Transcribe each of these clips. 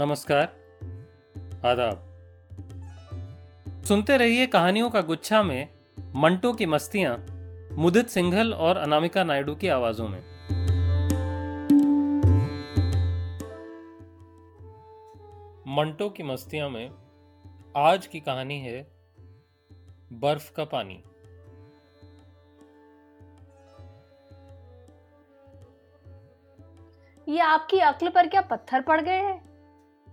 नमस्कार। आदाब। सुनते रहिए कहानियों का गुच्छा में मंटो की मस्तियाँ, मुदित सिंघल और अनामिका नायडू की आवाजों में। मंटो की मस्तियाँ में आज की कहानी है बर्फ़ का पानी। ये आपकी अक्ल पर क्या पत्थर पड़ गए हैं?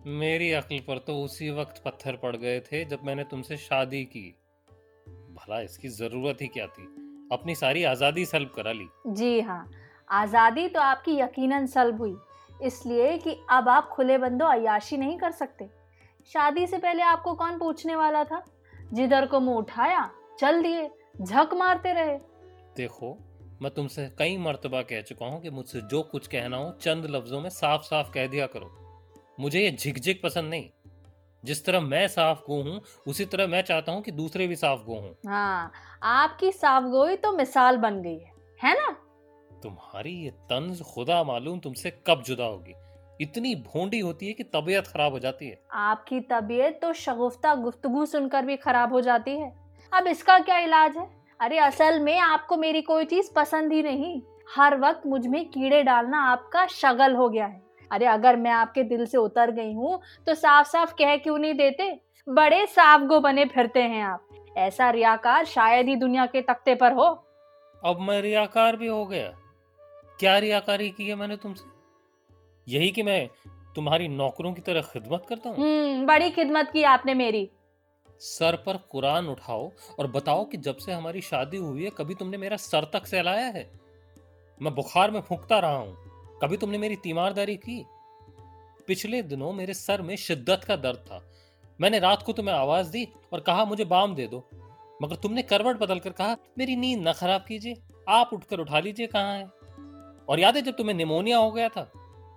मेरी अक्ल पर तो उसी वक्त पत्थर पड़ गए थे जब मैंने तुमसे शादी की। भला इसकी ज़रूरत ही क्या थी? अपनी सारी आज़ादी सल्ब करा ली। जी हाँ आज़ादी तो आपकी यकीनन सल्ब हुई इसलिए कि अब आप खुले बंदो अयाशी नहीं कर सकते। शादी से पहले आपको कौन पूछने वाला था? जिधर को मुँह उठाया चल दिए झक मारते रहे। देखो मैं तुमसे कई मरतबा कह चुका हूँ कि मुझसे जो कुछ कहना हो चंद लफ्जों में साफ़ साफ़ कह दिया करो। मुझे ये झिकझिक पसंद नहीं। जिस तरह मैं साफ़ गो हूँ उसी तरह मैं चाहता हूँ कि दूसरे भी साफ़ गो हूँ। हाँ आपकी साफ़ गोई तो मिसाल बन गई है है ना? तुम्हारी ये तंज खुदा मालूम तुमसे कब जुदा होगी। इतनी भोंडी होती है कि तबीयत खराब हो जाती है। आपकी तबीयत तो शगुफ्ता गुफ्तगू सुनकर भी खराब हो जाती है। अब इसका क्या इलाज है? अरे असल में आपको मेरी कोई चीज़ पसंद ही नहीं। हर वक्त मुझमें कीड़े डालना आपका शगल हो गया है। अरे अगर मैं आपके दिल से उतर गई हूँ तो साफ़ साफ़ कह क्यों नहीं देते? बड़े साफ़ गो बने फिरते हैं आप। ऐसा रियाकार शायद ही दुनिया के तख्ते पर हो। अब मैं रियाकार भी हो गया। क्या रियाकारी की है मैंने तुमसे? यही कि मैं तुम्हारी नौकरों की तरह खिदमत करता हूँ? हम्म बड़ी खिदमत की आपने मेरी। सर पर कुरान उठाओ और बताओ कि जब से हमारी शादी हुई है कभी तुमने मेरा सर तक सहलाया है? मैं बुखार में फूकता रहा हूँ। कभी तुमने मेरी तीमारदारी की? पिछले दिनों मेरे सर में शिद्दत का दर्द था। मैंने रात को तुम्हें आवाज़ दी और कहा, मुझे बाम दे दो। मगर तुमने करवट बदल कर कहा, मेरी नींद न खराब कीजिए, आप उठकर उठा लीजिए, कहाँ है? और याद है जब तुम्हें निमोनिया हो गया था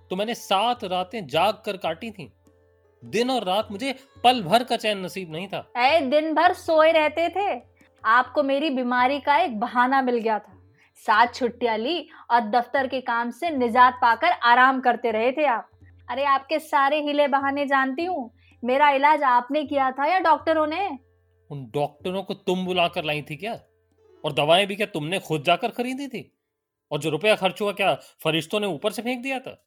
तो मैंने सात रातें जाग कर काटी थी। दिन और रात मुझे पल भर का चैन नसीब नहीं था। दिन भर सोए रहते थे। आपको मेरी बीमारी का एक बहाना मिल गया था। सात छुट्टियाँ ली और दफ्तर के काम से निजात पाकर आराम करते रहे थे आप। अरे, आपके सारे हिले बहाने जानती हूँ। मेरा इलाज आपने किया था या डॉक्टरों ने? उन डॉक्टरों को तुम बुलाकर लाई थी क्या? और दवाएँ भी क्या तुमने खुद जाकर खरीदी थी? और जो रुपया खर्च हुआ, क्या फरिश्तों ने ऊपर से फेंक दिया था?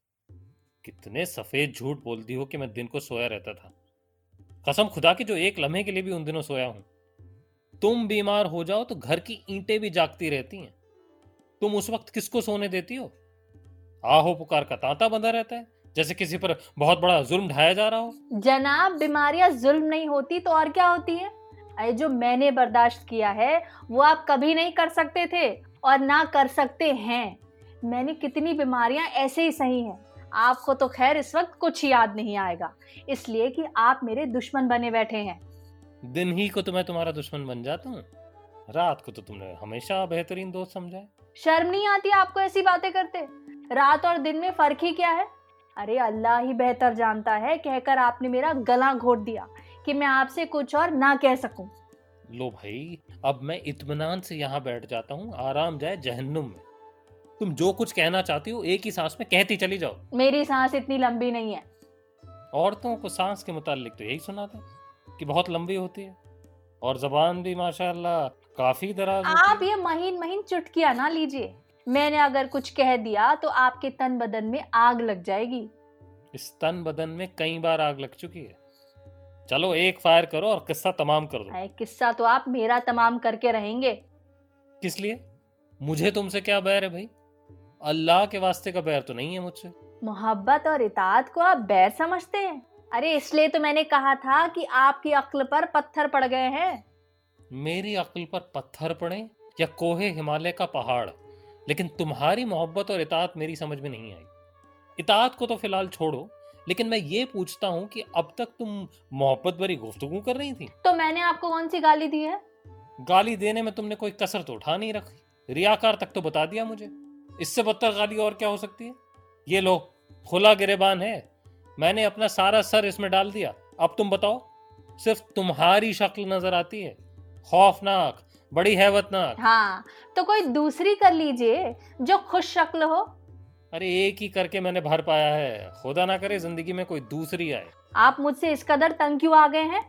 कितने सफ़ेद झूठ बोलती हो कि मैं दिन को सोया रहता था। कसम खुदा की, जो एक लम्हे के लिए भी उन दिनों सोया हूँ। तुम बीमार हो जाओ तो घर की ईंटें भी जागती रहती हैं। तुम उस वक्त किसको सोने देती हो? आहो पुकार का तांता बंधा रहता है जैसे किसी पर बहुत बड़ा जुल्म ढाया जा रहा हो। जनाब बीमारियाँ जुल्म नहीं होती तो और क्या होती है? अरे जो मैंने बर्दाश्त किया है वो आप कभी नहीं कर सकते थे और ना कर सकते हैं। मैंने कितनी बीमारियाँ ऐसे ही सही हैं। आपको तो खैर इस वक्त कुछ याद नहीं आएगा इसलिए कि आप मेरे दुश्मन बने बैठे हैं। दिन ही को तो मैं तुम्हारा दुश्मन बन जाता हूँ। रात को तो तुमने हमेशा बेहतरीन दोस्त समझा है। शर्म नहीं आती आपको ऐसी बातें करते? रात और दिन में फ़र्क ही क्या है? अरे अल्लाह ही बेहतर जानता है कहकर आपने मेरा गला घोट दिया कि मैं आपसे कुछ और ना कह सकूँ। लो भाई अब मैं इत्मीनान से यहाँ बैठ जाता हूँ आराम जाए जहन्नुम में। तुम जो कुछ कहना चाहती हो एक ही सांस में कहती चली जाओ। मेरी सांस इतनी लंबी नहीं है। औरतों को सांस के मुतालिक तो यही सुना था कि बहुत लंबी होती है। और जबान भी माशाल्लाह काफ़ी दराज आप ये महीन महीन चुटकिया ना लीजिए। मैंने अगर कुछ कह दिया तो आपके तन बदन में आग लग जाएगी। इस तन बदन में कई बार आग लग चुकी है। चलो एक फायर करो और किस्सा तमाम कर दो। किस्सा तो आप मेरा तमाम करके रहेंगे। किस लिए? मुझे तुमसे क्या बैर है भाई? अल्लाह के वास्ते का बैर तो नहीं है मुझसे। मोहब्बत और इतात को आप बैर समझते हैं। अरे इसलिए तो मैंने कहा था कि आपकी अक्ल पर पत्थर पड़ गए हैं। मेरी अक्ल पर पत्थर पड़े या कोहे हिमालय का पहाड़ लेकिन तुम्हारी मोहब्बत और इतात मेरी समझ में नहीं आई। इतात को तो फ़िलहाल छोड़ो लेकिन मैं ये पूछता हूँ कि अब तक तुम मोहब्बत भरी गुफ्तगू कर रही थी? तो मैंने आपको कौन सी गाली दी है? गाली देने में तुमने कोई कसर तो उठा नहीं रखी। रियाकार तक तो बता दिया मुझे। इससे बदतर गाली और क्या हो सकती है? ये लो खुला गिरेबान है। मैंने अपना सारा सर इसमें डाल दिया। अब तुम बताओ सिर्फ़ तुम्हारी शक्ल नज़र आती है? खौफनाक बड़ी हैवतनाक। हाँ तो कोई दूसरी कर लीजिए जो खुश शक्ल हो। अरे एक ही करके मैंने भर पाया है। खुदा ना करे ज़िंदगी में कोई दूसरी आए। आप मुझसे इस कदर तंग क्यों आ गए हैं?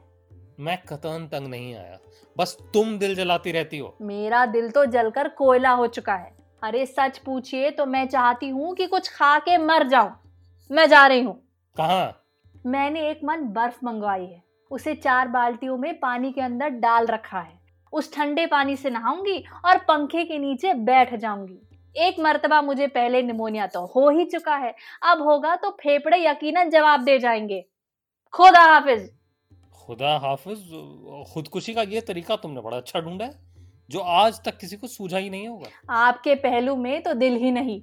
मैं कतन तंग नहीं आया। बस तुम दिल जलाती रहती हो। मेरा दिल तो जलकर कोयला हो चुका है। अरे सच पूछिए तो मैं चाहती हूँ कि कुछ खा के मर जाऊँ। मैं जा रही हूँ। कहा? मैंने एक मन बर्फ़ मंगवाई है। उसे चार बाल्टियों में पानी के अंदर डाल रखा है। उस ठंडे पानी से नहाऊँगी और पंखे के नीचे बैठ जाऊँगी। एक मर्तबा मुझे पहले निमोनिया तो हो ही चुका है। अब होगा तो फेफड़े यकीनन जवाब दे जाएँगे। खुदा हाफिज। खुदा हाफिज खुदकुशी का ये तरीका तुमने बड़ा अच्छा ढूंढा है जो आज तक किसी को सूझा ही नहीं होगा। आपके पहलू में तो दिल ही नहीं।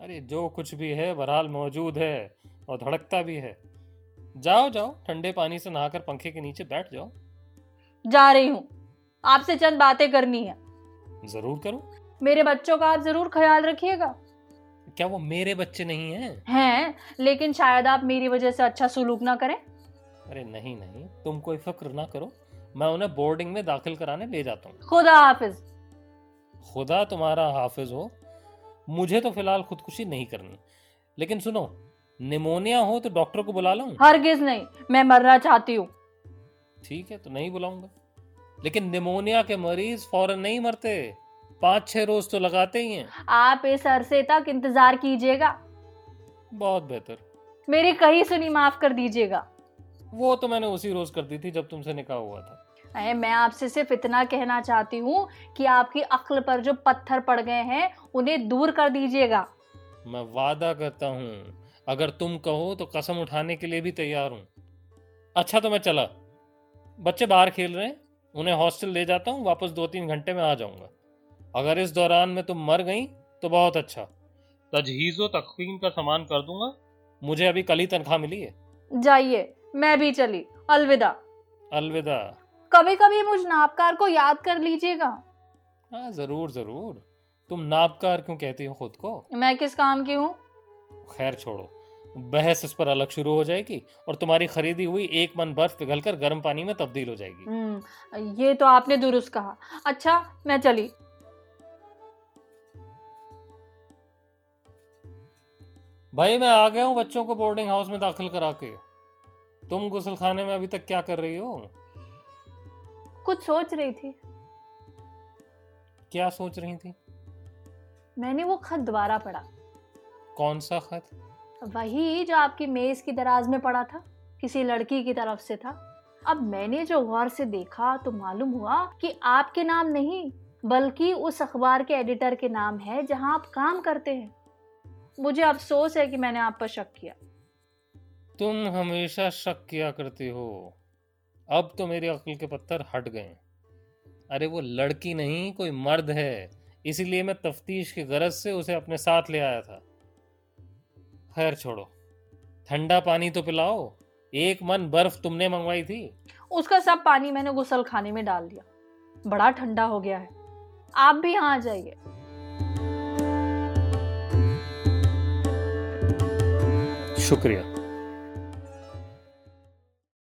अरे जो कुछ भी है बहरहाल मौजूद है और धड़कता भी है। जाओ जाओ ठंडे पानी से नहाकर पंखे के नीचे बैठ जाओ। जा रही हूँ। आपसे चंद बातें करनी है। ज़रूर करो। मेरे बच्चों का आप ज़रूर ख्याल रखिएगा। क्या वो मेरे बच्चे नहीं हैं? हैं लेकिन शायद आप मेरी वजह से अच्छा सुलूक ना करें। अरे नहीं नहीं तुम कोई फ़िक्र ना करो। मैं उन्हें बोर्डिंग में दाखिल कराने ले जाता हूँ। खुदा हाफिज। खुदा तुम्हारा हाफिज हो। मुझे तो फ़िलहाल खुदकुशी नहीं करनी। लेकिन सुनो निमोनिया हो तो डॉक्टर को बुला लूँ हरगिज नहीं मैं मरना चाहती हूँ। ठीक है तो नहीं बुलाऊँगा। लेकिन निमोनिया के मरीज़ फ़ौरन नहीं मरते। पाँच छह रोज तो लगाते ही हैं। आप इस अरसे तक इंतज़ार कीजिएगा। बहुत बेहतर। मेरी कही सुनी माफ़ कर दीजिएगा। वो तो मैंने उसी रोज कर दी थी जब तुमसे निकाह हुआ था। अरे मैं आपसे सिर्फ़ इतना कहना चाहती हूँ कि आपकी अक्ल पर जो पत्थर पड़ गए हैं उन्हें दूर कर दीजिएगा। मैं वादा करता हूँ अगर तुम कहो तो कसम उठाने के लिए भी तैयार हूँ। अच्छा तो मैं चला। बच्चे बाहर खेल रहे हैं उन्हें हॉस्टल ले जाता हूँ वापस दो तीन घंटे में आ जाऊँगा। अगर इस दौरान में तुम मर गई तो बहुत अच्छा। तजहीज़ो तकवीम का सामान कर दूँगा। मुझे अभी कल ही तनख्वाह मिली है। जाइए मैं भी चली। अलविदा। अलविदा। कभी कभी मुझ नापकार को याद कर लीजिएगा। हाँ ज़रूर ज़रूर। तुम नापकार क्यों कहती हो खुद को? मैं किस काम की हूँ? खैर छोड़ो बहस इस पर अलग शुरू हो जाएगी और तुम्हारी खरीदी हुई एक मन बर्फ़ पिघल कर गर्म पानी में तब्दील हो जाएगी। हम्म, ये तो आपने दुरुस्त कहा। अच्छा मैं चली। भाई मैं आ गया हूँ बच्चों को बोर्डिंग हाउस में दाखिल करा के। तुम गुसल खाने में अभी तक क्या कर रही हो? कुछ सोच रही थी। क्या सोच रही थी? मैंने वो खत दोबारा पढ़ा। कौन सा खत? वही जो आपकी मेज की दराज में पड़ा था किसी लड़की की तरफ़ से था। अब मैंने जो गौर से देखा तो मालूम हुआ कि आपके नाम नहीं बल्कि उस अखबार के एडिटर के नाम है जहाँ आप काम करते हैं। मुझे अफसोस है कि मैंने आप पर शक किया। तुम हमेशा शक किया करती हो। अब तो मेरी अक्ल के पत्थर हट गए। अरे वो लड़की नहीं कोई मर्द है। इसीलिए मैं तफ्तीश की गरज से उसे अपने साथ ले आया था। खैर छोड़ो। ठंडा पानी तो पिलाओ एक मन बर्फ़ तुमने मंगवाई थी। उसका सब पानी मैंने गुसल खाने में डाल दिया। बड़ा ठंडा हो गया है। आप भी यहाँ आ जाइए। शुक्रिया।